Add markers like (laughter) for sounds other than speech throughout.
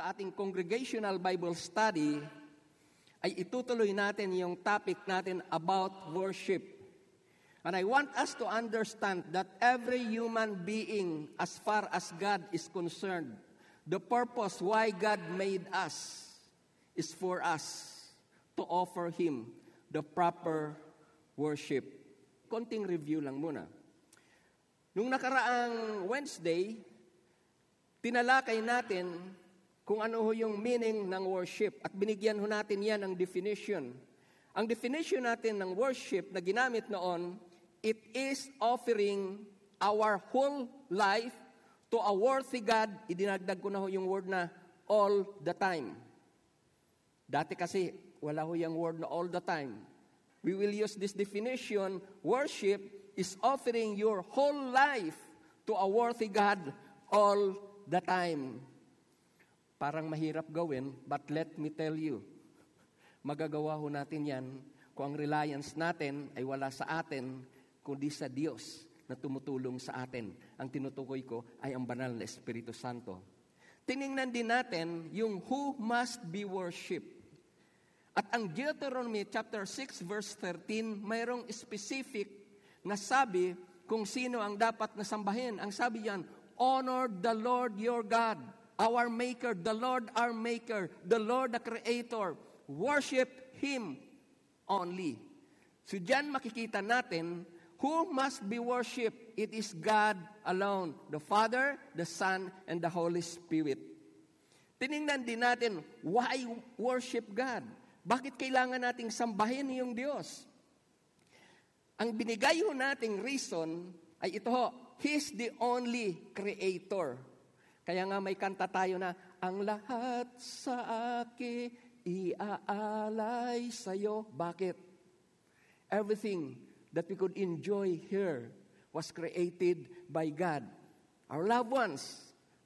sa ating congregational Bible study ay itutuloy natin yung topic natin about worship. And I want us to understand that every human being, as far as God is concerned, the purpose why God made us is for us to offer Him the proper worship. Konting review lang muna. Nung nakaraang Wednesday, tinalakay natin kung ano ho yung meaning ng worship at binigyan ho natin yan ng definition. Ang definition natin ng worship na ginamit noon, it is offering our whole life to a worthy God. Idinagdag ko na ho yung word na all the time. Dati kasi wala ho yung word na all the time. We will use this definition. Worship is offering your whole life to a worthy God all the time. Parang mahirap gawin, but let me tell you, magagawa ho natin yan kung ang reliance natin ay wala sa atin, kundi sa Diyos na tumutulong sa atin. Ang tinutukoy ko ay ang banal na Espiritu Santo. Tiningnan din natin yung who must be worshipped. At ang Deuteronomy chapter 6 verse 13, mayroong specific na sabi kung sino ang dapat na sambahin. Ang sabi yan, honor the Lord your God, our Maker, the Lord our Maker, the Lord the Creator. Worship Him only. So dyan makikita natin who must be worshipped. It is God alone, the Father, the Son, and the Holy Spirit. Tiningnan din natin, why worship God? Bakit kailangan nating sambahin yung Diyos? Ang binigay ho nating reason ay ito ho, He's the only creator. Kaya nga may kanta tayo na, Ang lahat sa akin iaalay sa'yo. Bakit? Everything that we could enjoy here was created by God. Our loved ones,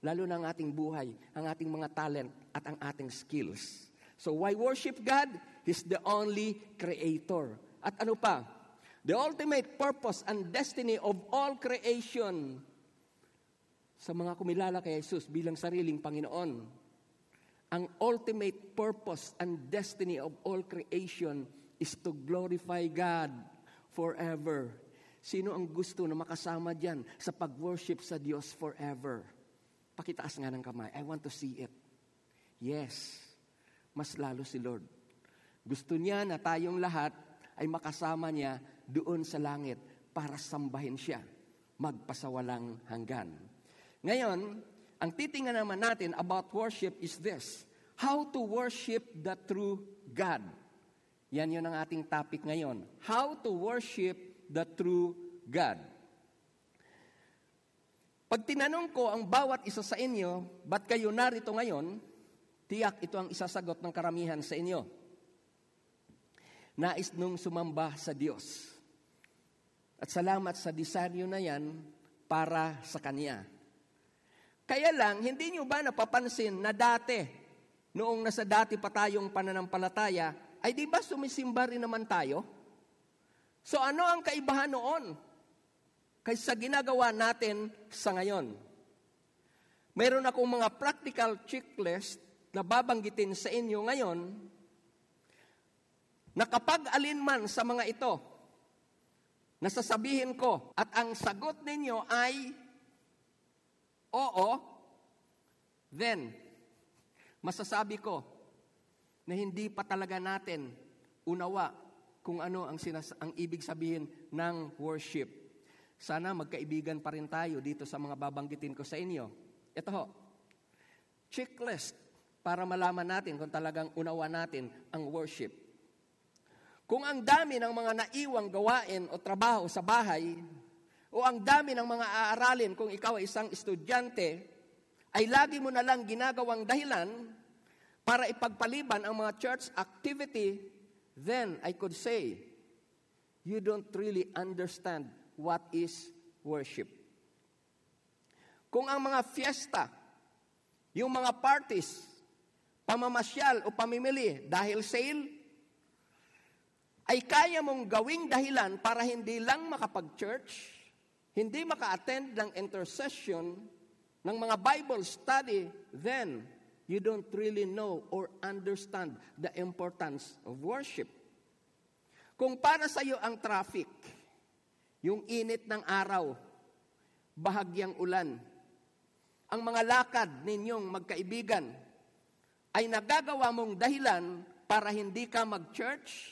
lalo na ang ating buhay, ang ating mga talent at ang ating skills. So why worship God? He's the only creator. At ano pa? The ultimate purpose and destiny of all creation sa mga kumilala kay Jesus bilang sariling Panginoon. Ang ultimate purpose and destiny of all creation is to glorify God forever. Sino ang gusto na makasama dyan sa pag-worship sa Diyos forever? Pakitaas nga ng kamay. I want to see it. Yes mas lalo si Lord. Gusto niya na tayong lahat ay makasama niya doon sa langit para sambahin siya, magpasawalang hanggan. Ngayon, ang titingnan naman natin about worship is this. How to worship the true God. Yan yun ang ating topic ngayon. How to worship the true God. Pag tinanong ko ang bawat isa sa inyo, ba't kayo narito ngayon? Tiyak ito ang isasagot ng karamihan sa inyo. Nais nung sumamba sa Diyos. At salamat sa disaryo na yan para sa Kanya. Kaya lang, hindi nyo ba napapansin na dati, noong nasa dati pa tayong pananampalataya, ay di ba sumisimba rin naman tayo? So ano ang kaibahan noon kaysa ginagawa natin sa ngayon? Meron akong mga practical checklist na babanggitin sa inyo ngayon na kapag alinman sa mga ito, nasasabihin ko at ang sagot ninyo ay oo, then masasabi ko na hindi pa talaga natin unawa kung ano ang, sinas- ang ibig sabihin ng worship. Sana magkaibigan pa rin tayo dito sa mga babanggitin ko sa inyo. Ito ho, checklist para malaman natin kung talagang unawa natin ang worship. Kung ang dami ng mga naiwang gawain o trabaho sa bahay, o ang dami ng mga aaralin kung ikaw ay isang estudyante, ay lagi mo na lang ginagawang dahilan para ipagpaliban ang mga church activity, then I could say, you don't really understand what is worship. Kung ang mga fiesta, yung mga parties, pamamasyal o pamimili dahil sale, ay kaya mong gawing dahilan para hindi lang makapag-church, hindi maka-attend ng intercession, ng mga Bible study, then you don't really know or understand the importance of worship. Kung para sa iyo ang traffic, yung init ng araw, bahagyang ulan, ang mga lakad ninyong magkaibigan ay nagagawa mong dahilan para hindi ka mag-church,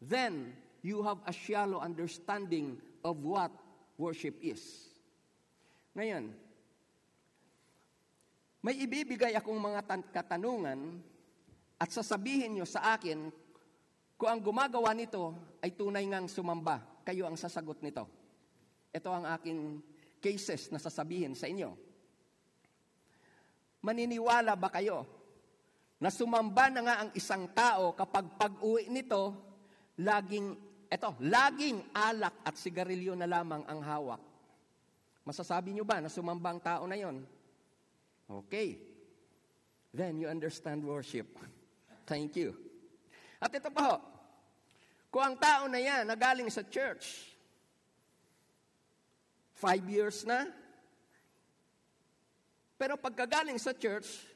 then you have a shallow understanding of what worship is. Ngayon, may ibibigay akong mga katanungan at sasabihin nyo sa akin kung ang gumagawa nito ay tunay ngang sumamba. Kayo ang sasagot nito. Ito ang aking cases na sasabihin sa inyo. Maniniwala ba kayo na sumamba na nga ang isang tao kapag pag-uwi nito, laging, eto, laging alak at sigarilyo na lamang ang hawak? Masasabi nyo ba na sumamba ang tao na yon? Okay. Then you understand worship. (laughs) Thank you. At ito pa ho, kung ang tao na yan nagaling sa church, five years na, pero pagkagaling sa church,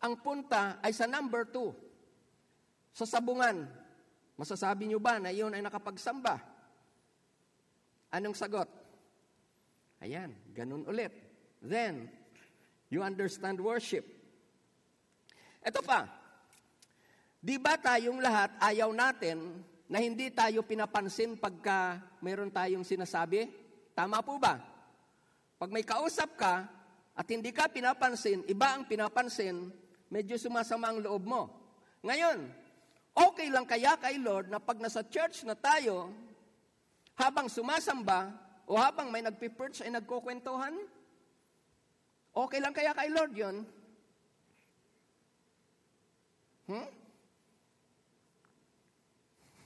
ang punta ay sa number two, sa sabungan. Masasabi nyo ba na iyon ay nakapagsamba? Anong sagot? Ayan, ganun ulit. Then, You understand worship. Ito pa, di ba tayong lahat ayaw natin na hindi tayo pinapansin pagka mayroon tayong sinasabi? Tama po ba? Pag may kausap ka at hindi ka pinapansin, iba ang pinapansin, medyo sumasama ang loob mo. Ngayon, okay lang kaya kay Lord na pag nasa church na tayo, habang sumasamba o habang may nagpiperch ay nagkukwentuhan? Okay lang kaya kay Lord yun? Hmm?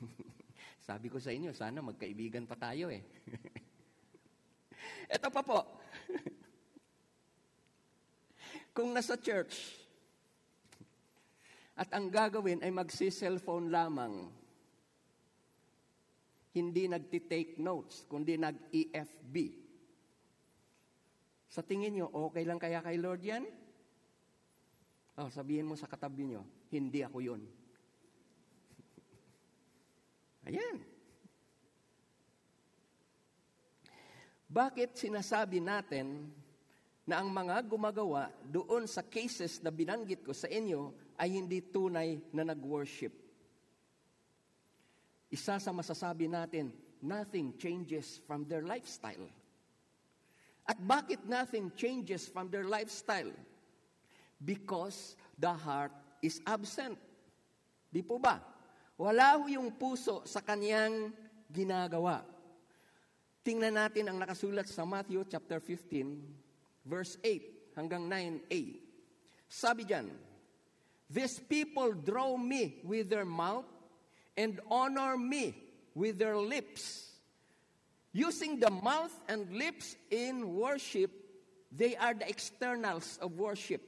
(laughs) Sabi ko sa inyo, sana magkaibigan pa tayo eh. (laughs) Ito pa po. (laughs) Kung nasa church, at ang gagawin ay magsi-cellphone lamang, hindi nagti-take notes, kundi nag-EFB. Sa tingin nyo, okay lang kaya kay Lord yan? Oh, sabihin mo sa katabi nyo, hindi ako yun. (laughs) Ayan. Bakit sinasabi natin na ang mga gumagawa doon sa cases na binanggit ko sa inyo ay hindi tunay na nag-worship? Isa sa masasabi natin, nothing changes from their lifestyle. At bakit nothing changes from their lifestyle? Because the heart is absent. Di po ba? Wala ho yung puso sa kaniyang ginagawa. Tingnan natin ang nakasulat sa Matthew chapter 15, verse 8 hanggang 9a. Sabi diyan, These people draw me with their mouth and honor me with their lips Using the mouth and lips in worship, they are the externals of worship.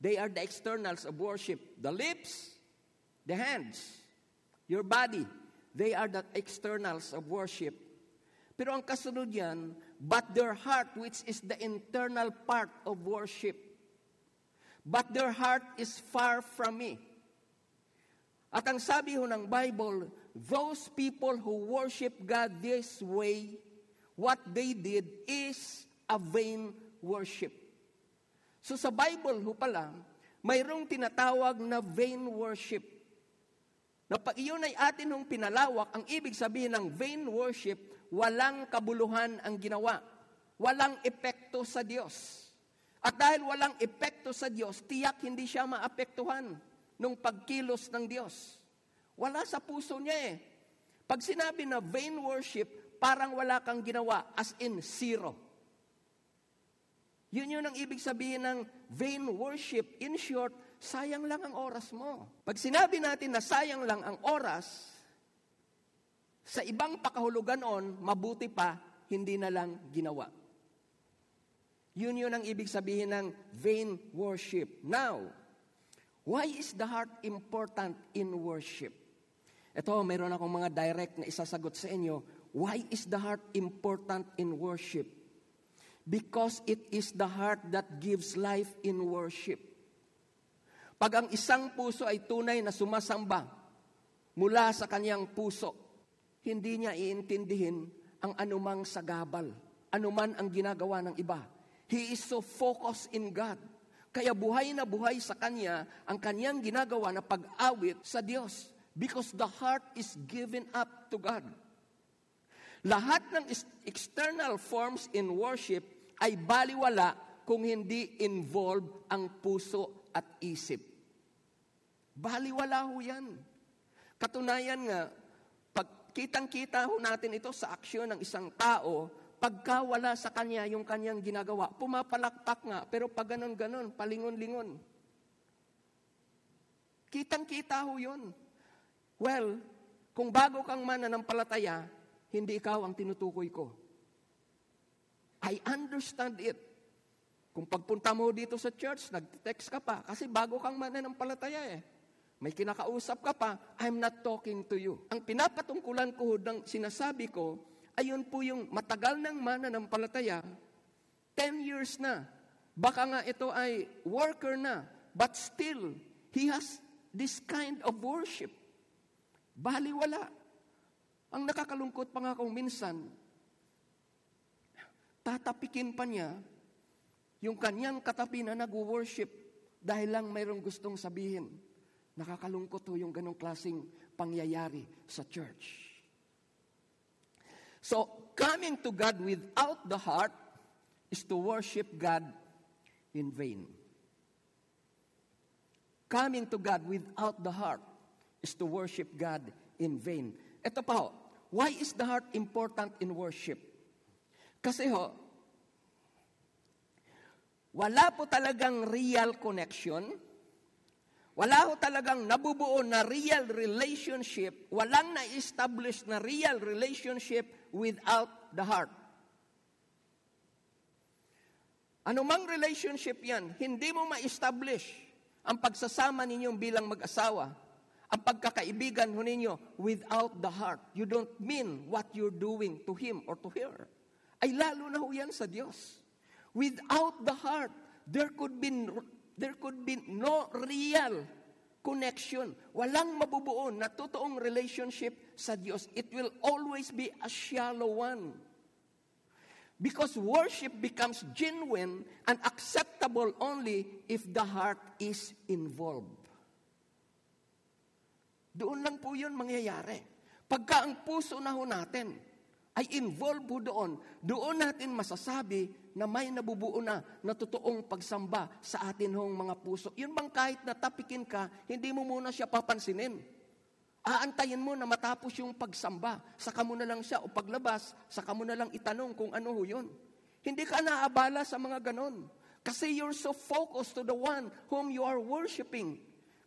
They are the externals of worship. The lips, the hands, your body, they are the externals of worship. Pero ang kasunod yan, but their heart, which is the internal part of worship, but their heart is far from me. At ang sabi ho ng Bible, those people who worship God this way, what they did is a vain worship. So sa Bible ho pala, mayroong tinatawag na vain worship. Na pag iyon ay atin hong pinalawak, ang ibig sabihin ng vain worship, walang kabuluhan ang ginawa. Walang epekto sa Diyos. At dahil walang epekto sa Diyos, tiyak hindi siya maapektuhan nung pagkilos ng Diyos. Wala sa puso niya eh. Pag sinabi na vain worship, parang wala kang ginawa, as in zero. Yun yun ang ibig sabihin ng vain worship. In short, sayang lang ang oras mo. Pag sinabi natin na sayang lang ang oras, sa ibang pakahulugan on, mabuti pa, hindi na lang ginawa. Yun yun ang ibig sabihin ng vain worship. Now, Why is the heart important in worship? Ito, mayroon akong mga direct na isasagot sa inyo. Why is the heart important in worship? Because it is the heart that gives life in worship. Pag ang isang puso ay tunay na sumasamba mula sa kanyang puso, hindi niya iintindihin ang anumang sagabal, anuman ang ginagawa ng iba. He is so focused in God. Kaya buhay na buhay sa kanya ang kanyang ginagawa na pag-awit sa Diyos because the heart is given up to God. Lahat ng external forms in worship ay baliwala kung hindi involved ang puso at isip. Baliwala ho yan. Katunayan nga, pag kitang-kita ho natin ito sa aksyon ng isang tao, pagka wala sa kanya yung kanyang ginagawa, pumapalakpak nga, pero pag ganon-ganon, palingon-lingon. Kitang-kita ho yun. Well, kung bago kang mananampalataya, hindi ikaw ang tinutukoy ko. I understand it. Kung pagpunta mo dito sa church, nag-text ka pa, kasi bago kang mananampalataya eh. May kinakausap ka pa, I'm not talking to you. Ang pinapatungkulan ko ng sinasabi ko, ayun po yung matagal ng mananampalataya, 10 years na. Baka nga ito ay worker na, but still, he has this kind of worship. Baliwala. Ang nakakalungkot pa nga kung minsan, tatapikin pa niya yung kanyang katapi na nag-worship dahil lang mayroong gustong sabihin. Nakakalungkot ho yung ganong klaseng pangyayari sa church. So, coming to God without the heart is to worship God in vain. Coming to God without the heart is to worship God in vain. Ito pa ho, why is the heart important in worship? Kasi ho, wala po talagang real connection, wala ho talagang nabubuo na real relationship, walang na-establish na real relationship without the heart. Anumang relationship yan, hindi mo ma-establish ang pagsasama ninyong bilang mag-asawa, ang pagkakaibigan ho ninyo without the heart. You don't mean what you're doing to him or to her. Ay lalo na ho yan sa Diyos. Without the heart, there could be there could be no real connection. Walang mabubuo na totoong relationship sa Diyos. It will always be a shallow one. Because worship becomes genuine and acceptable only if the heart is involved. Doon lang po yun mangyayari. Pagka ang puso na ho natin ay involved po doon, doon natin masasabi na may nabubuo na na totoong pagsamba sa atin hong mga puso. Yun bang kahit natapikin ka, hindi mo muna siya papansinin. Aantayin mo na matapos yung pagsamba, saka mo na lang siya o paglabas, saka mo na lang itanong kung ano ho yun. Hindi ka naabala sa mga ganon. Kasi you're so focused to the one whom you are worshiping.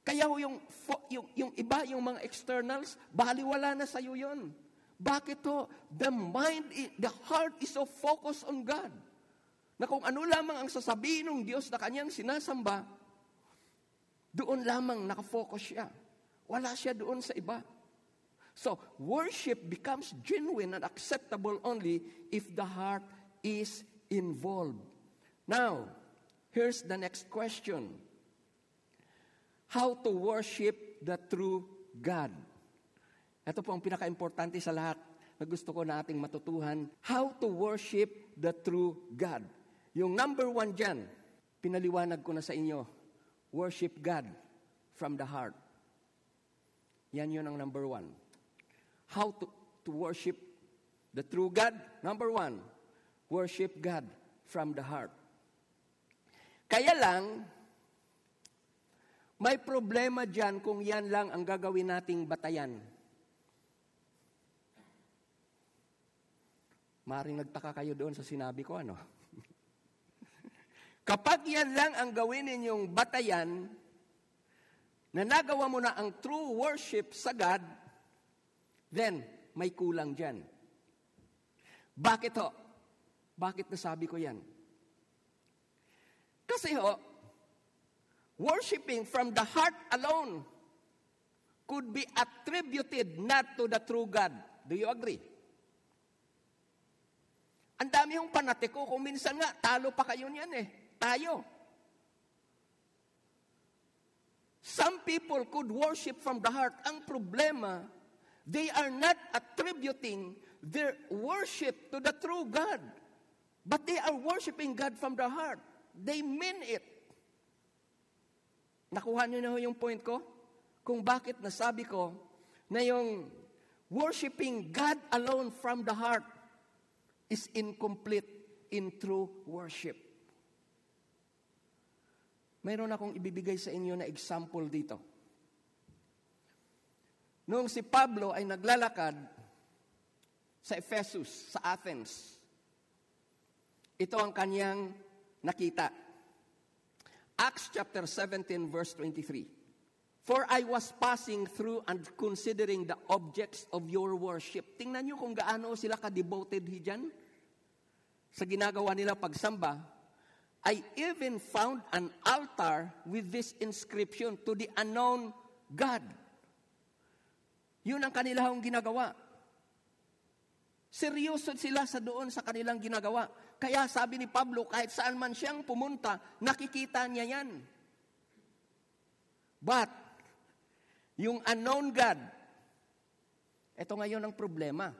Kaya ho yung, yung, yung iba, yung mga externals, baliwala na sa iyo yun. Bakit ho? The mind, the heart is so focused on God na kung ano lamang ang sasabihin ng Diyos na kanyang sinasamba, doon lamang nakafocus siya. Wala siya doon sa iba. So, worship becomes genuine and acceptable only if the heart is involved. Now, here's the next question. How to worship the true God? Ito po ang pinaka-importante sa lahat na gusto ko na ating matutuhan. How to worship the true God. Yung number one dyan, pinaliwanag ko na sa inyo, worship God from the heart. Yan yun ang number one. How to, to worship the true God? Number one, worship God from the heart. Kaya lang, may problema dyan kung yan lang ang gagawin nating batayan. Maring nagtaka kayo doon sa sinabi ko, ano? (laughs) Kapag yan lang ang gawin ninyong batayan, na nagawa mo na ang true worship sa God, then may kulang dyan. Bakit ho? Bakit nasabi ko yan? Kasi ho, worshiping from the heart alone could be attributed not to the true God. Do you agree? Ang dami yung panatiko, kung minsan nga, talo pa kayo niyan eh. Tayo. Some people could worship from the heart. Ang problema, they are not attributing their worship to the true God. But they are worshiping God from the heart. They mean it. Nakuha niyo na yung point ko? Kung bakit nasabi ko na yung worshiping God alone from the heart is incomplete in true worship. Mayroon akong ibibigay sa inyo na example dito. Noong si Pablo ay naglalakad sa Ephesus, sa Athens, ito ang kanyang nakita. Acts chapter 17 verse 23. For I was passing through and considering the objects of your worship. Tingnan niyo kung gaano sila ka-devoted dyan sa ginagawa nila pagsamba. I even found an altar with this inscription to the unknown God. Yun ang kanilang ginagawa. Seryoso sila sa doon sa kanilang ginagawa. Kaya sabi ni Pablo, kahit saan man siyang pumunta, nakikita niya yan. But, yung unknown God, ito ngayon ang problema.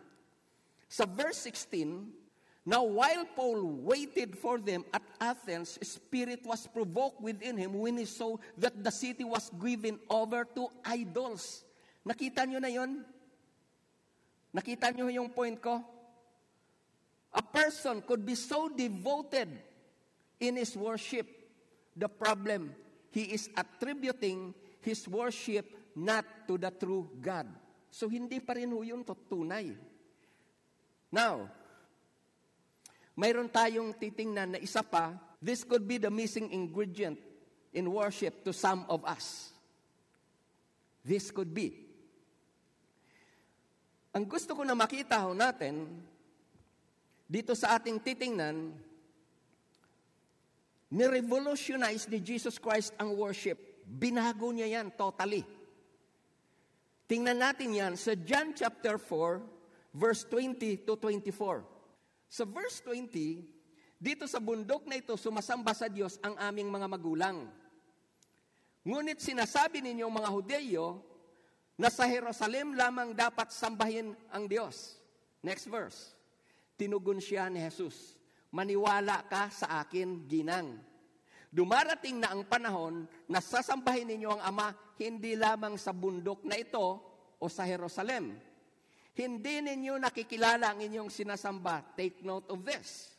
Sa verse 16, Now while Paul waited for them at Athens, spirit was provoked within him when he saw that the city was given over to idols. Nakita nyo na yon? Nakita nyo yung point ko? A person could be so devoted in his worship. The problem, he is attributing his worship not to the true God. So hindi pa rin ho yun tunay. Now, mayroon tayong titingnan na isa pa, this could be the missing ingredient in worship to some of us. This could be. Ang gusto ko na makita ho natin, dito sa ating titingnan, ni-revolutionize ni Jesus Christ ang worship. Binago niya yan totally. Tingnan natin yan sa John chapter 4, verse 20 to 24. Sa verse 20, dito sa bundok na ito, sumasamba sa Diyos ang aming mga magulang. Ngunit sinasabi ninyo mga Hudeyo na sa Jerusalem lamang dapat sambahin ang Diyos. Next verse. Tinugon siya ni Jesus, Maniwala ka sa akin, ginang. Dumarating na ang panahon na sasambahin ninyo ang Ama hindi lamang sa bundok na ito o sa Jerusalem. Hindi ninyo nakikilala ang inyong sinasamba. Take note of this.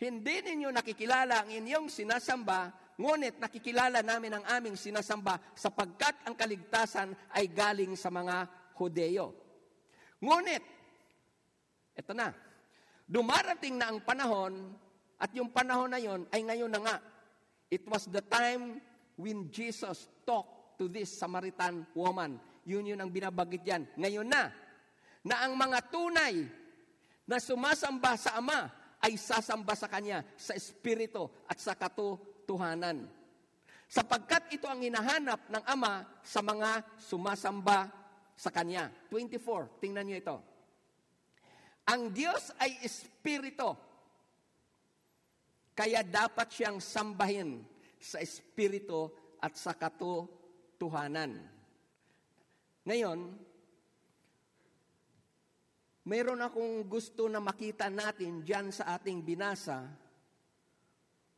Hindi ninyo nakikilala ang inyong sinasamba, ngunit nakikilala namin ang aming sinasamba sapagkat ang kaligtasan ay galing sa mga Hudeo. Ngunit, ito na, Dumarating na ang panahon, at yung panahon na yon ay ngayon na nga. It was the time when Jesus talked to this Samaritan woman. Yun yun ang binabagit yan. Ngayon na, na ang mga tunay na sumasamba sa Ama ay sasamba sa Kanya sa Espiritu at sa katotohanan. Sapagkat ito ang hinahanap ng Ama sa mga sumasamba sa Kanya. 24, tingnan niyo ito. Ang Diyos ay espiritu. Kaya dapat siyang sambahin sa espiritu at sa katotohanan. Ngayon, mayroon akong gusto na makita natin diyan sa ating binasa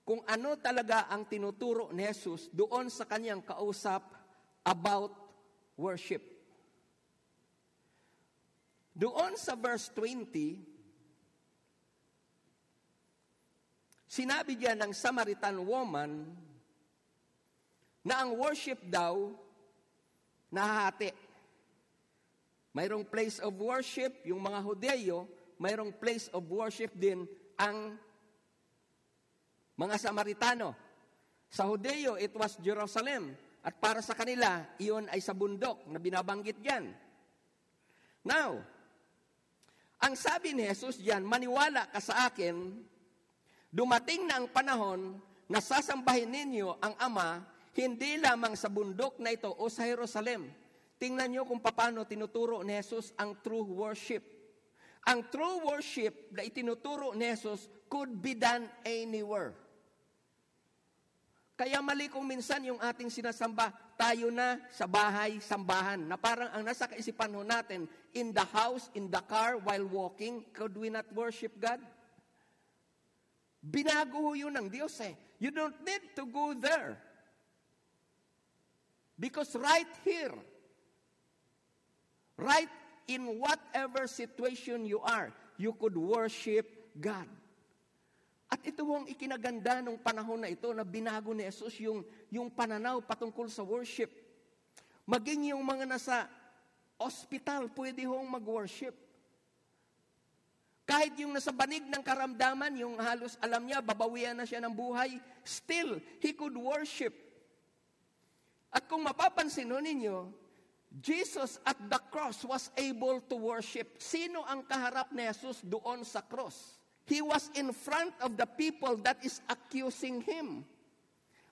kung ano talaga ang tinuturo ni Jesus doon sa kanyang kausap about worship. Doon sa verse 20, sinabi diyan ng Samaritan woman na ang worship daw nahahati. Mayroong place of worship, yung mga Hudeo, mayroong place of worship din ang mga Samaritano. Sa Hudeo, it was Jerusalem. At para sa kanila, iyon ay sa bundok na binabanggit diyan. Now, ang sabi ni Jesus diyan, maniwala ka sa akin, dumating na ang panahon na sasambahin ninyo ang Ama, hindi lamang sa bundok na ito o sa Jerusalem. Tingnan niyo kung paano tinuturo ni Jesus ang true worship. Ang true worship na itinuturo ni Jesus could be done anywhere. Kaya mali kung minsan yung ating sinasamba, tayo na sa bahay, sambahan, na parang ang nasa kaisipan ho natin, in the house, in the car, while walking, could we not worship God? Binago yun ng Diyos eh. You don't need to go there. Because right here, right in whatever situation you are, you could worship God. At ito ang ikinaganda ng panahon na ito na binago ni Jesus yung, yung pananaw patungkol sa worship. Maging yung mga nasa ospital, pwede hong mag-worship. Kahit yung nasa banig ng karamdaman, yung halos alam niya, babawian na siya ng buhay, still, he could worship. At kung mapapansin ninyo, Jesus at the cross was able to worship. Sino ang kaharap ni Jesus doon sa cross? He was in front of the people that is accusing him.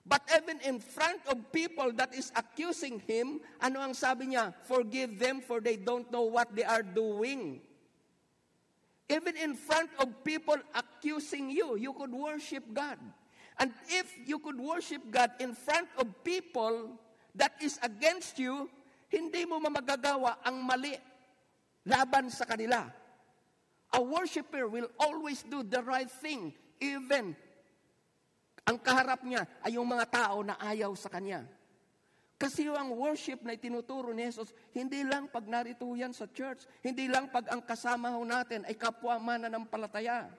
But even in front of people that is accusing him, ano ang sabi niya? Forgive them for they don't know what they are doing. Even in front of people accusing you, you could worship God. And if you could worship God in front of people that is against you, hindi mo mamagagawa ang mali laban sa kanila. A worshiper will always do the right thing, even ang kaharap niya ay yung mga tao na ayaw sa kanya. Kasi ang worship na itinuturo ni Jesus, hindi lang pag narito yan sa church, hindi lang pag ang kasama ho natin ay kapwa mananampalataya.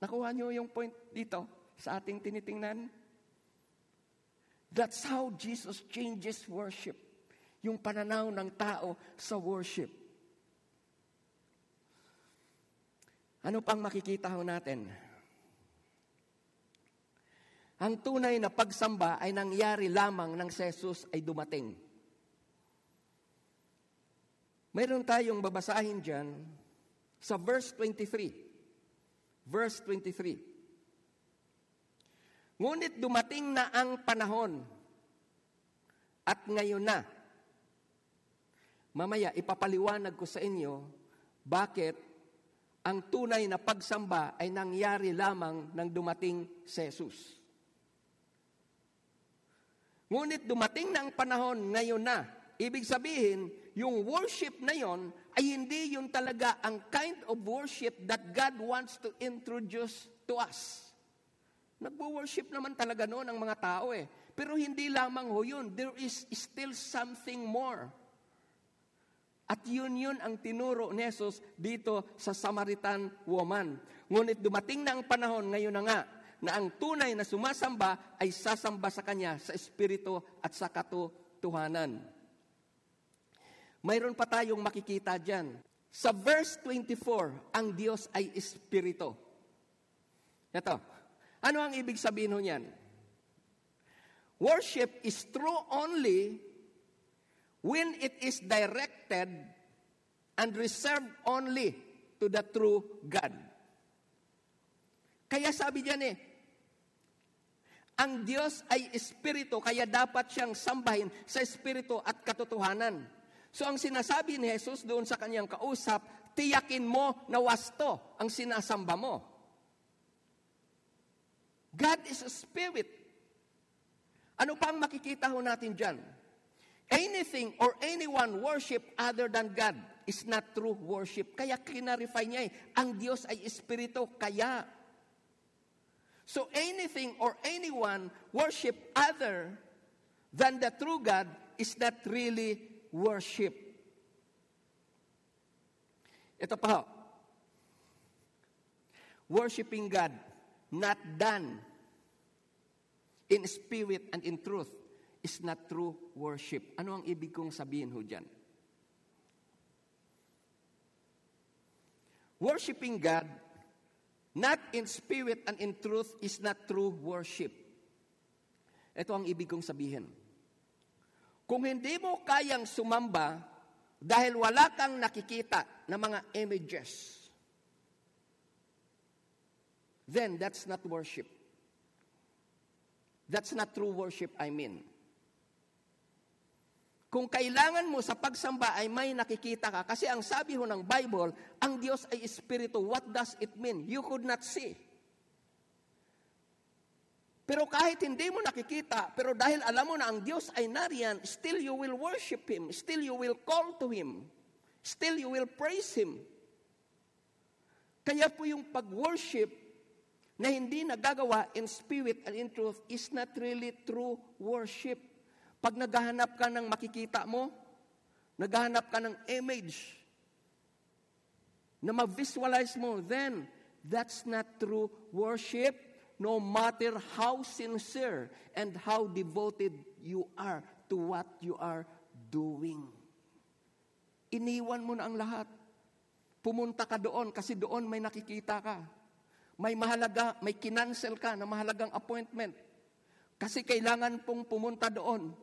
Nakuha niyo yung point dito sa ating tinitingnan? That's how Jesus changes worship yung pananaw ng tao sa worship. Ano pang makikita ho natin? Ang tunay na pagsamba ay nangyari lamang nang si Jesus ay dumating. Mayroon tayong babasahin dyan sa verse 23. Verse 23. Ngunit dumating na ang panahon at ngayon na Mamaya, ipapaliwanag ko sa inyo bakit ang tunay na pagsamba ay nangyari lamang nang dumating si Jesus. Ngunit dumating na ang panahon ngayon na. Ibig sabihin, yung worship na yon ay hindi yung talaga ang kind of worship that God wants to introduce to us. Nagwo-worship naman talaga noon ang mga tao eh. Pero hindi lamang ho yun. There is still something more. At yun yun ang tinuro ni Jesus dito sa Samaritan woman. Ngunit dumating na ang panahon, ngayon na nga, na ang tunay na sumasamba ay sasamba sa Kanya sa Espiritu at sa katotohanan. Mayroon pa tayong makikita dyan. Sa verse 24, ang Diyos ay Espiritu. Ito, ano ang ibig sabihin niyan? Worship is true only when it is directed and reserved only to the true God. Kaya sabi diyan eh, ang Diyos ay espiritu, kaya dapat siyang sambahin sa espiritu at katotohanan. So ang sinasabi ni Jesus doon sa kanyang kausap, tiyakin mo na wasto ang sinasamba mo. God is a spirit. Ano pa ang makikita ho natin dyan? Anything or anyone worship other than God is not true worship. Kaya kinarify niya eh, ang Diyos ay Espiritu, kaya. So anything or anyone worship other than the true God is not really worship. Ito pa ho. Worshipping God, not done in spirit and in truth, is not true worship. Ano ang ibig kong sabihin ho dyan? Worshipping God, not in spirit and in truth, is not true worship. Ito ang ibig kong sabihin. Kung hindi mo kayang sumamba dahil wala kang nakikita na mga images, then that's not worship. That's not true worship, I mean. Kung kailangan mo sa pagsamba ay may nakikita ka, kasi ang sabi ho ng Bible, ang Diyos ay Espiritu. What does it mean? You could not see. Pero kahit hindi mo nakikita, pero dahil alam mo na ang Diyos ay nariyan, still you will worship Him. Still you will call to Him. Still you will praise Him. Kaya po yung pag-worship na hindi nagagawa in spirit and in truth is not really true worship. Pag naghahanap ka ng makikita mo, naghahanap ka ng image na ma-visualize mo, then that's not true worship no matter how sincere and how devoted you are to what you are doing. Iniwan mo na ang lahat. Pumunta ka doon kasi doon may nakikita ka. May mahalaga, may kinansel ka na mahalagang appointment. Kasi kailangan pong pumunta doon.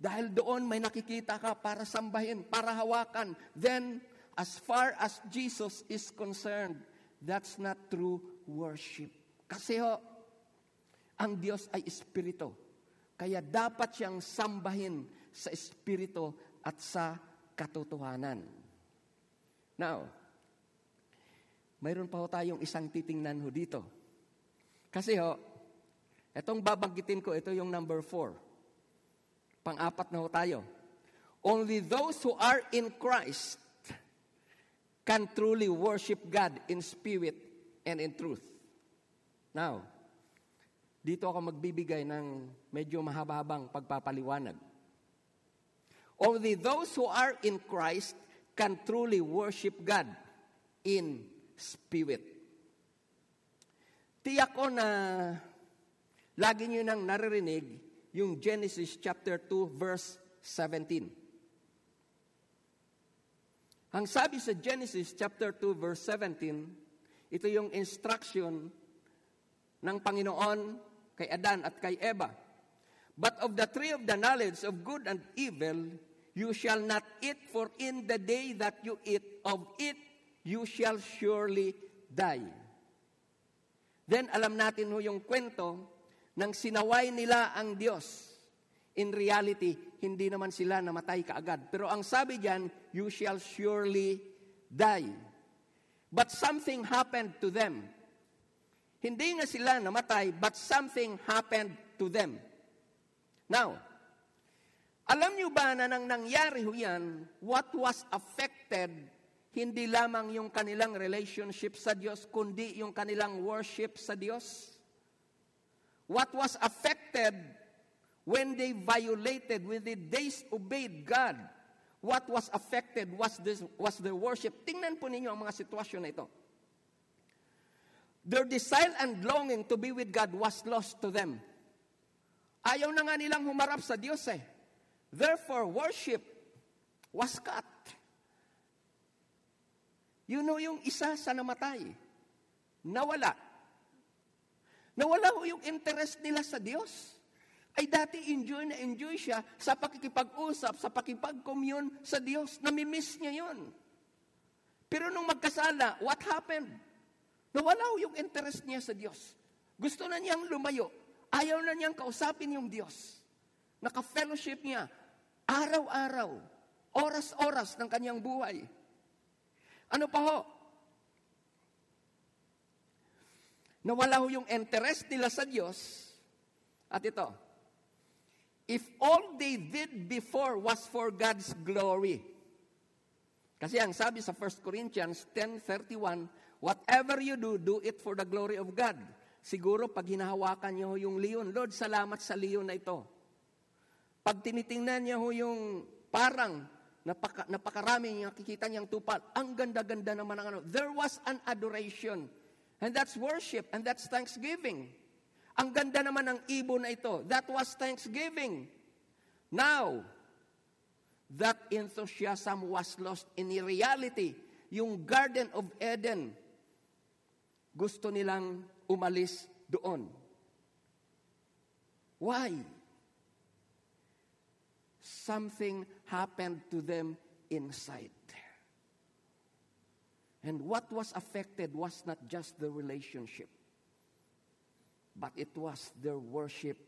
Dahil doon may nakikita ka para sambahin, para hawakan. Then, as far as Jesus is concerned, that's not true worship. Kasi ho, ang Diyos ay Espiritu. Kaya dapat siyang sambahin sa Espiritu at sa katotohanan. Now, mayroon pa ho tayong isang titingnan ho dito. Kasi ho, itong babanggitin ko, ito yung number four. Pang-apat na ho tayo. Only those who are in Christ can truly worship God in spirit and in truth. Now, dito ako magbibigay ng medyo mahaba-habang pagpapaliwanag. Only those who are in Christ can truly worship God in spirit. Tiyak ko na lagi niyo nang naririnig yung Genesis chapter 2 verse 17. Ang sabi sa Genesis chapter 2 verse 17, ito yung instruction ng Panginoon kay Adan at kay Eva. But of the tree of the knowledge of good and evil, you shall not eat, for in the day that you eat of it, you shall surely die. Then alam natin ho yung kwento ng sinaway nila ang Diyos. In reality, hindi naman sila namatay kaagad. Pero ang sabi diyan, you shall surely die. But something happened to them. Hindi nga sila namatay, but something happened to them. Now, alam niyo ba na nang nangyari ho yan, what was affected, hindi lamang yung kanilang relationship sa Diyos, kundi yung kanilang worship sa Diyos? What was affected when they violated, when they disobeyed God? What was affected was, this, was their worship. Tingnan po ninyo ang mga sitwasyon na ito. Their desire and longing to be with God was lost to them. Ayaw na nga nilang humarap sa Diyos eh. Therefore, worship was cut. You know yung isa sa namatay, nawala. Nawala ho yung interest nila sa Diyos. Ay dati enjoy na enjoy siya sa pakikipag-usap, sa pakipag-commune sa Diyos. Namimiss niya yon. Pero nung magkasala, what happened? Nawala yung interest niya sa Diyos. Gusto na niyang lumayo. Ayaw na niyang kausapin yung Diyos. Naka-fellowship niya araw-araw, oras-oras ng kanyang buhay. Ano pa ho? Nawala ho yung interest nila sa Diyos. At ito, if all they did before was for God's glory. Kasi ang sabi sa 1 Corinthians 10.31, whatever you do, do it for the glory of God. Siguro pag hinahawakan niyo yung leon, Lord, salamat sa leon na ito. Pag tinitingnan niya ho yung parang napaka, napakaraming nakikita niyang tupal, ang ganda-ganda naman ng ano. There was an adoration. And that's worship. And that's thanksgiving. Ang ganda naman ng ibon na ito. That was thanksgiving. Now, that enthusiasm was lost in reality. Yung Garden of Eden, gusto nilang umalis doon. Why? Something happened to them inside. And what was affected was not just the relationship, but it was their worship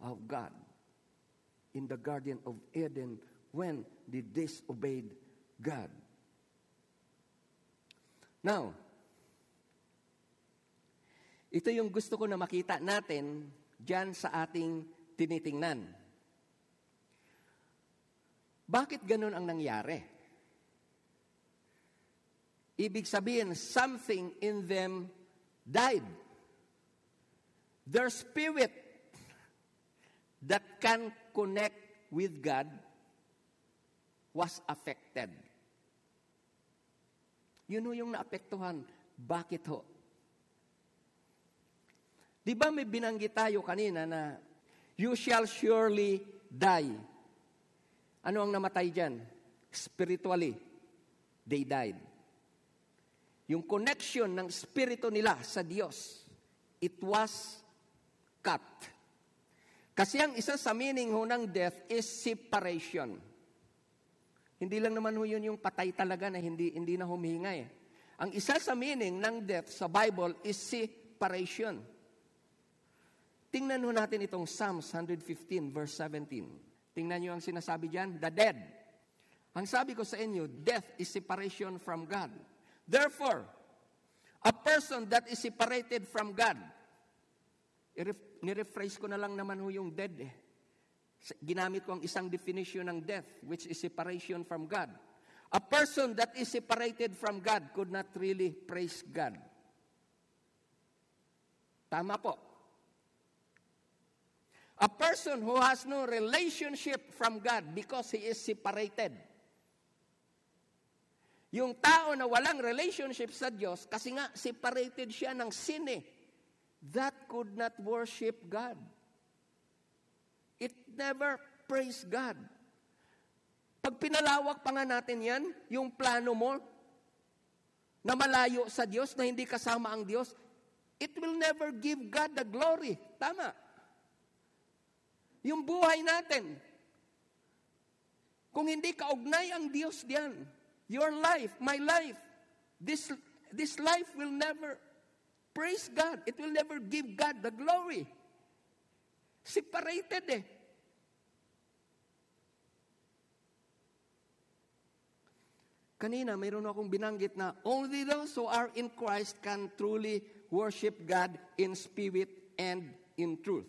of God in the Garden of Eden when they disobeyed God. Now, Ito yung gusto ko na makita natin dyan sa ating tinitingnan. Bakit ganun ang nangyari? Ibig sabihin, something in them died. Their spirit that can connect with God was affected. Yun ho yung naapektuhan. Bakit ho? Di ba may binanggit tayo kanina na you shall surely die. Ano ang namatay dyan? Spiritually, they died. Yung connection ng spirito nila sa Diyos, it was cut. Kasi ang isa sa meaning ho ng death is separation. Hindi lang naman ho yun yung patay talaga na hindi, hindi na humihinga eh. Ang isa sa meaning ng death sa Bible is separation. Tingnan ho natin itong Psalms 115 verse 17. Tingnan niyo ang sinasabi diyan, the dead. Ang sabi ko sa inyo, death is separation from God. Therefore, a person that is separated from God, nirephrase ko na lang naman ho yung dead eh. Ginamit ko ang isang definition ng death, which is separation from God. A person that is separated from God could not really praise God. Tama po. A person who has no relationship from God because he is separated. Yung tao na walang relationship sa Diyos, kasi nga separated siya ng sin eh, that could not worship God. It never praise God. Pag pinalawak pa nga natin yan, yung plano mo, na malayo sa Diyos, na hindi kasama ang Diyos, it will never give God the glory. Tama. Yung buhay natin. Kung hindi kaugnay ang Diyos diyan, your life, my life, this, this life will never praise God. It will never give God the glory. Separated eh. Kanina, mayroon akong binanggit na only those who are in Christ can truly worship God in spirit and in truth.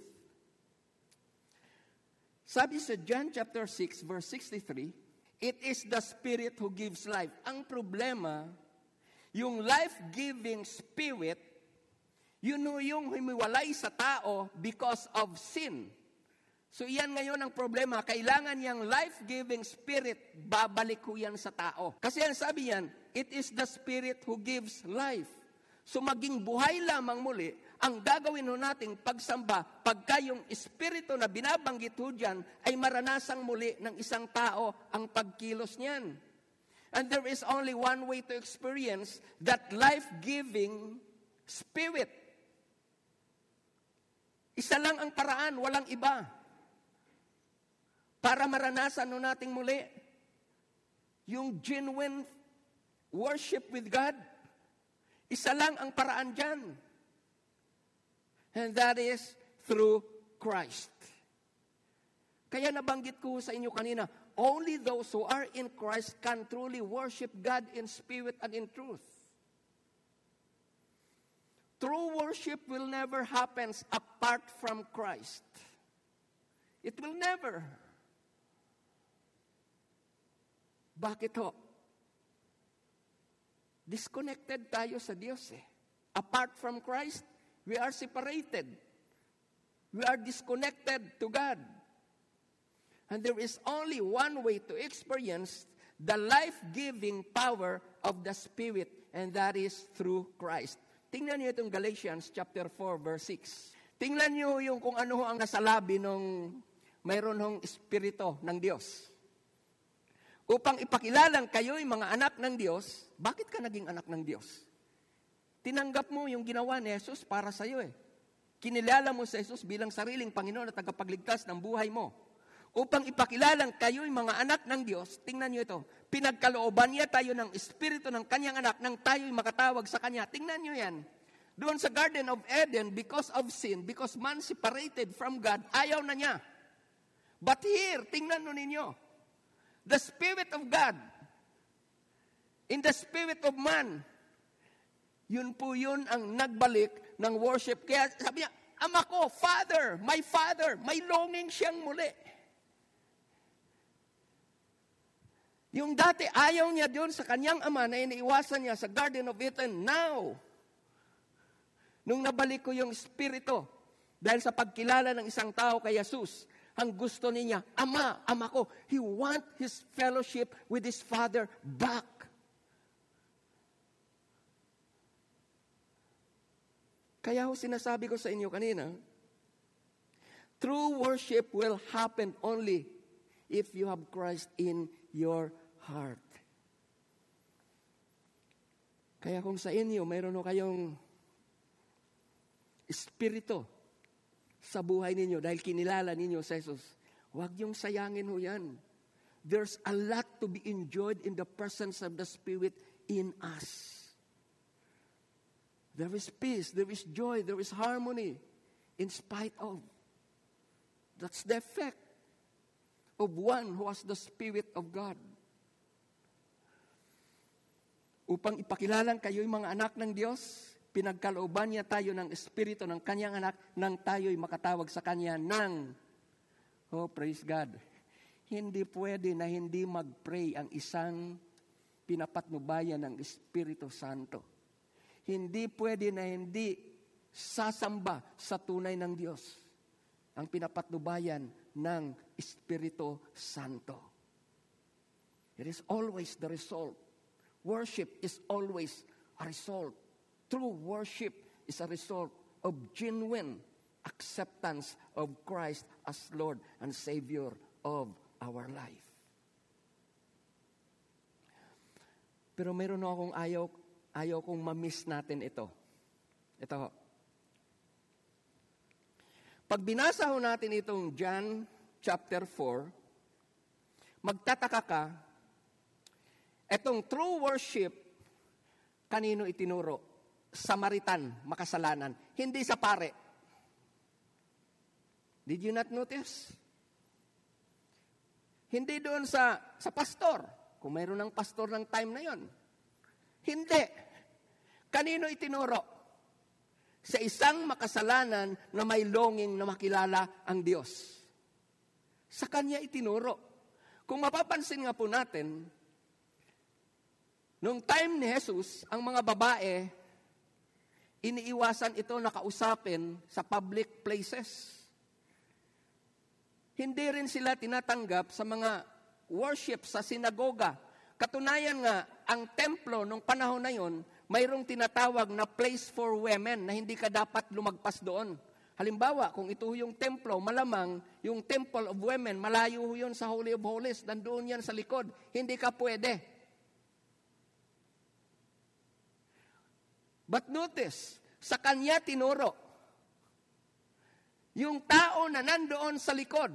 Sabi sa John chapter 6 verse 63, it is the spirit who gives life. Ang problema, yung life-giving spirit, yun yung humiwalay sa tao because of sin. So iyan ngayon ang problema. Kailangan niyang life-giving spirit, babalik ko yan sa tao. Kasi ang sabi yan, it is the spirit who gives life. So maging buhay lamang muli ang gagawin ho nating pagsamba pagka yung espiritu na binabanggit ho dyan ay maranasang muli ng isang tao ang pagkilos niyan. And there is only one way to experience that life-giving spirit. Isa lang ang paraan, walang iba. Para maranasan no nating muli yung genuine worship with God. Isa lang ang paraan dyan. And that is through Christ. Kaya nabanggit ko sa inyo kanina, only those who are in Christ can truly worship God in spirit and in truth. True worship will never happen apart from Christ. It will never. Bakit ho? Disconnected tayo sa Diyos eh. Apart from Christ, We are separated. We are disconnected to God. And there is only one way to experience the life-giving power of the Spirit, and that is through Christ. Tingnan niyo itong Galatians chapter 4, verse 6. Tingnan niyo yung kung ano ang nasalabi nung mayroon hong espiritu ng Diyos. Upang ipakilalang kayo'y mga anak ng Diyos, bakit ka naging anak ng Diyos? Tinanggap mo yung ginawa ni Jesus para sa iyo eh. Kinilala mo sa Jesus bilang sariling Panginoon at tagapagligtas ng buhay mo. Upang ipakilalang kayo'y mga anak ng Diyos, tingnan niyo ito, pinagkalooban niya tayo ng Espiritu ng kanyang anak nang tayo'y makatawag sa Kanya. Tingnan niyo yan. Doon sa Garden of Eden, because of sin, because man separated from God, ayaw na niya. But here, tingnan nyo ninyo, the Spirit of God, in the Spirit of man, yun po yun ang nagbalik ng worship. Kaya sabi niya, Ama ko, Father, my Father, may longing siyang muli. Yung dati ayaw niya doon sa kanyang ama na iniiwasan niya sa Garden of Eden. Now, nung nabalik ko yung Espiritu, dahil sa pagkilala ng isang tao kay Jesus, ang gusto niya, Ama, Ama ko, he want his fellowship with his Father back. Kaya ho sinasabi ko sa inyo kanina, true worship will happen only if you have Christ in your heart. Kaya kung sa inyo, mayroon ho kayong espiritu sa buhay ninyo dahil kinilala ninyo sa Jesus, huwag yung sayangin ho yan. There's a lot to be enjoyed in the presence of the Spirit in us. There is peace, there is joy, there is harmony in spite of. That's the effect of one who has the Spirit of God. Upang ipakilalang kayo'y mga anak ng Diyos, pinagkalooban niya tayo ng Espiritu ng kanyang anak nang tayo'y makatawag sa kanya ng, oh praise God, hindi pwede na hindi mag-pray ang isang pinapatnubayan ng Espiritu Santo hindi pwede na hindi sasamba sa tunay ng Diyos ang pinapatnubayan ng Espiritu Santo. It is always the result. Worship is always a result. True worship is a result of genuine acceptance of Christ as Lord and Savior of our life. Pero meron akong ayaw ayaw kong ma-miss natin ito. Ito. Pag binasa ho natin itong John chapter 4, magtataka ka, itong true worship, kanino itinuro? Samaritan, makasalanan. Hindi sa pare. Did you not notice? Hindi doon sa, sa pastor. Kung mayroon ng pastor ng time na yon. Hindi. Kanino itinuro? Sa isang makasalanan na may longing na makilala ang Diyos. Sa Kanya itinuro. Kung mapapansin nga po natin, nung time ni Jesus, ang mga babae, iniiwasan ito na kausapin sa public places. Hindi rin sila tinatanggap sa mga worship sa sinagoga. Katunayan nga, ang templo nung panahon na yon, mayroong tinatawag na place for women na hindi ka dapat lumagpas doon. Halimbawa, kung ito yung templo, malamang yung temple of women, malayo yun sa Holy of Holies, nandoon yan sa likod. Hindi ka pwede. But notice, sa kanya tinuro, yung tao na nandoon sa likod,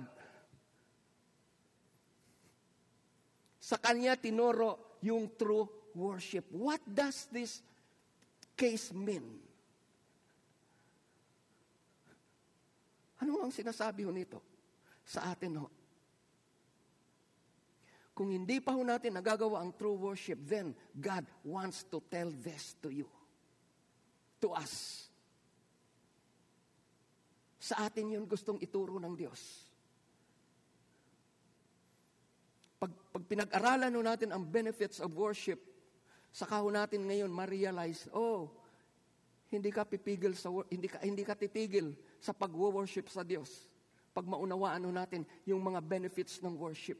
sa kanya tinuro yung true worship. What does this case mean? Ano ang sinasabi ho nito sa atin ho? Kung hindi pa ho natin nagagawa ang true worship, then God wants to tell this to you. To us. Sa atin yun gustong ituro ng Diyos. Pag, pinag-aralan no natin ang benefits of worship, saka ho natin ngayon ma-realize, oh, hindi ka pipigil sa hindi ka hindi ka titigil sa pag-worship sa Diyos. Pag maunawaan natin yung mga benefits ng worship.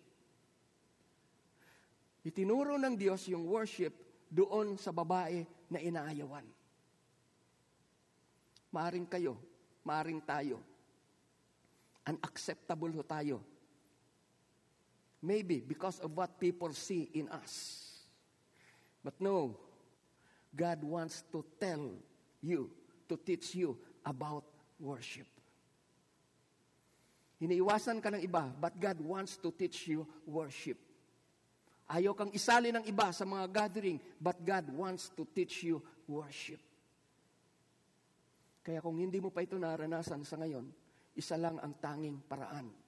Itinuro ng Diyos yung worship doon sa babae na inaayawan. Maaring kayo, maaring tayo. Unacceptable ho tayo Maybe because of what people see in us. But no, God wants to tell you, to teach you about worship. Iniiwasan ka ng iba, but God wants to teach you worship. Ayaw kang isali ng iba sa mga gathering, but God wants to teach you worship. Kaya kung hindi mo pa ito naranasan sa ngayon, isa lang ang tanging paraan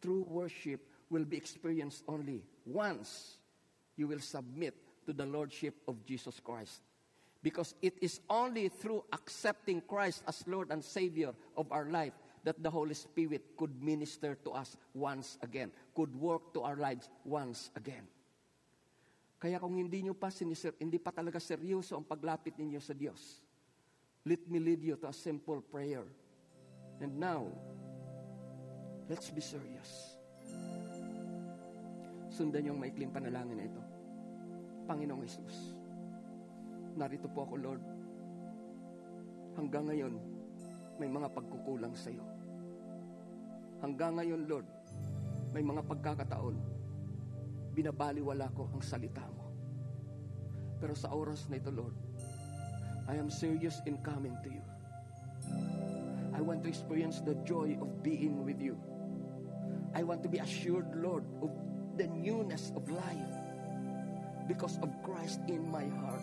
true worship will be experienced only once you will submit to the Lordship of Jesus Christ. Because it is only through accepting Christ as Lord and Savior of our life that the Holy Spirit could minister to us once again, could work to our lives once again. Kaya kung hindi nyo pa hindi pa talaga seryoso ang paglapit ninyo sa Diyos, let me lead you to a simple prayer. And now, let's be serious. Sundan yung maikling panalangin na ito. Panginoong Yesus, narito po ako, Lord. Hanggang ngayon, may mga pagkukulang sa iyo. Hanggang ngayon, Lord, may mga pagkakataon, binabaliwala ko ang salita mo. Pero sa oras na ito, Lord, I am serious in coming to you. I want to experience the joy of being with you. I want to be assured, Lord, of the newness of life because of Christ in my heart.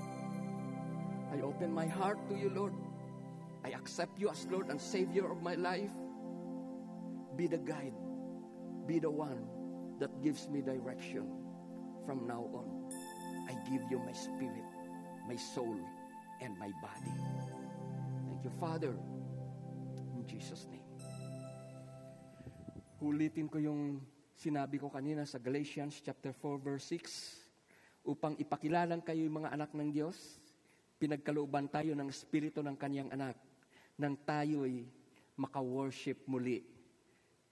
I open my heart to you, Lord. I accept you as Lord and Savior of my life. Be the guide, be the one that gives me direction from now on. I give you my spirit, my soul, and my body. Thank you, Father. In Jesus' name. Ulitin ko yung sinabi ko kanina sa Galatians chapter 4 verse 6 upang ipakilalang kayo yung mga anak ng Diyos, pinagkalooban tayo ng Espiritu ng Kanyang anak nang tayo'y maka-worship muli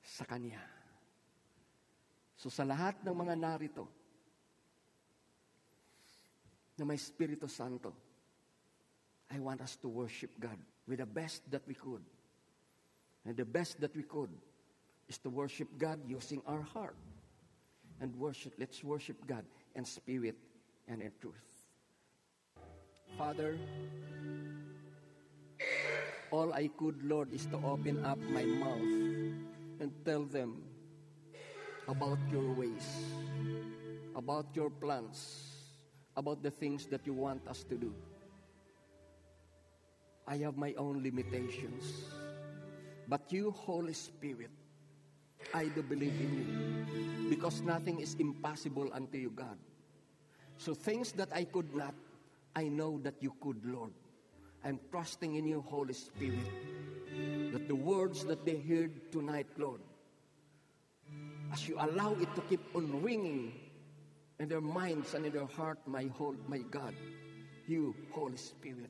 sa Kanya. So sa lahat ng mga narito na may Espiritu Santo, I want us to worship God with the best that we could. And the best that we could is to worship God using our heart. And worship, let's worship God in spirit and in truth. Father, all I could, Lord, is to open up my mouth and tell them about your ways, about your plans, about the things that you want us to do. I have my own limitations. But you, Holy Spirit, I do believe in you because nothing is impossible unto you, God. So things that I could not, I know that you could, Lord. I'm trusting in you, Holy Spirit, that the words that they heard tonight, Lord, as you allow it to keep on ringing in their minds and in their heart, my whole, my God, you, Holy Spirit,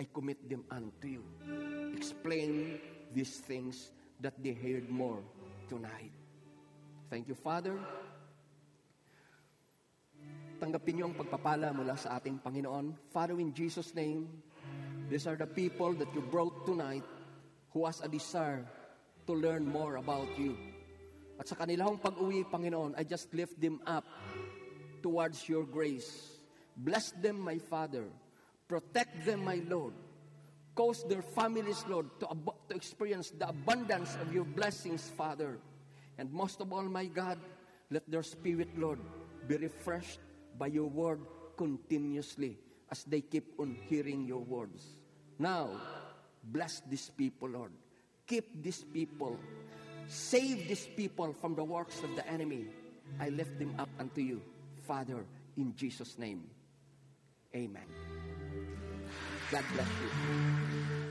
I commit them unto you. Explain these things that they heard more tonight. Thank you, Father. Tanggapin niyo ang pagpapala mula sa ating Panginoon. Father, in Jesus' name, these are the people that you brought tonight who has a desire to learn more about you. At sa kanilang pag-uwi, Panginoon, I just lift them up towards your grace. Bless them, my Father. Protect them, my Lord. Cause their families, Lord, to, ab- to experience the abundance of your blessings, Father. And most of all, my God, let their spirit, Lord, be refreshed by your word continuously as they keep on hearing your words. Now, bless these people, Lord. Keep these people. Save these people from the works of the enemy. I lift them up unto you, Father, in Jesus' name. Amen. God bless you.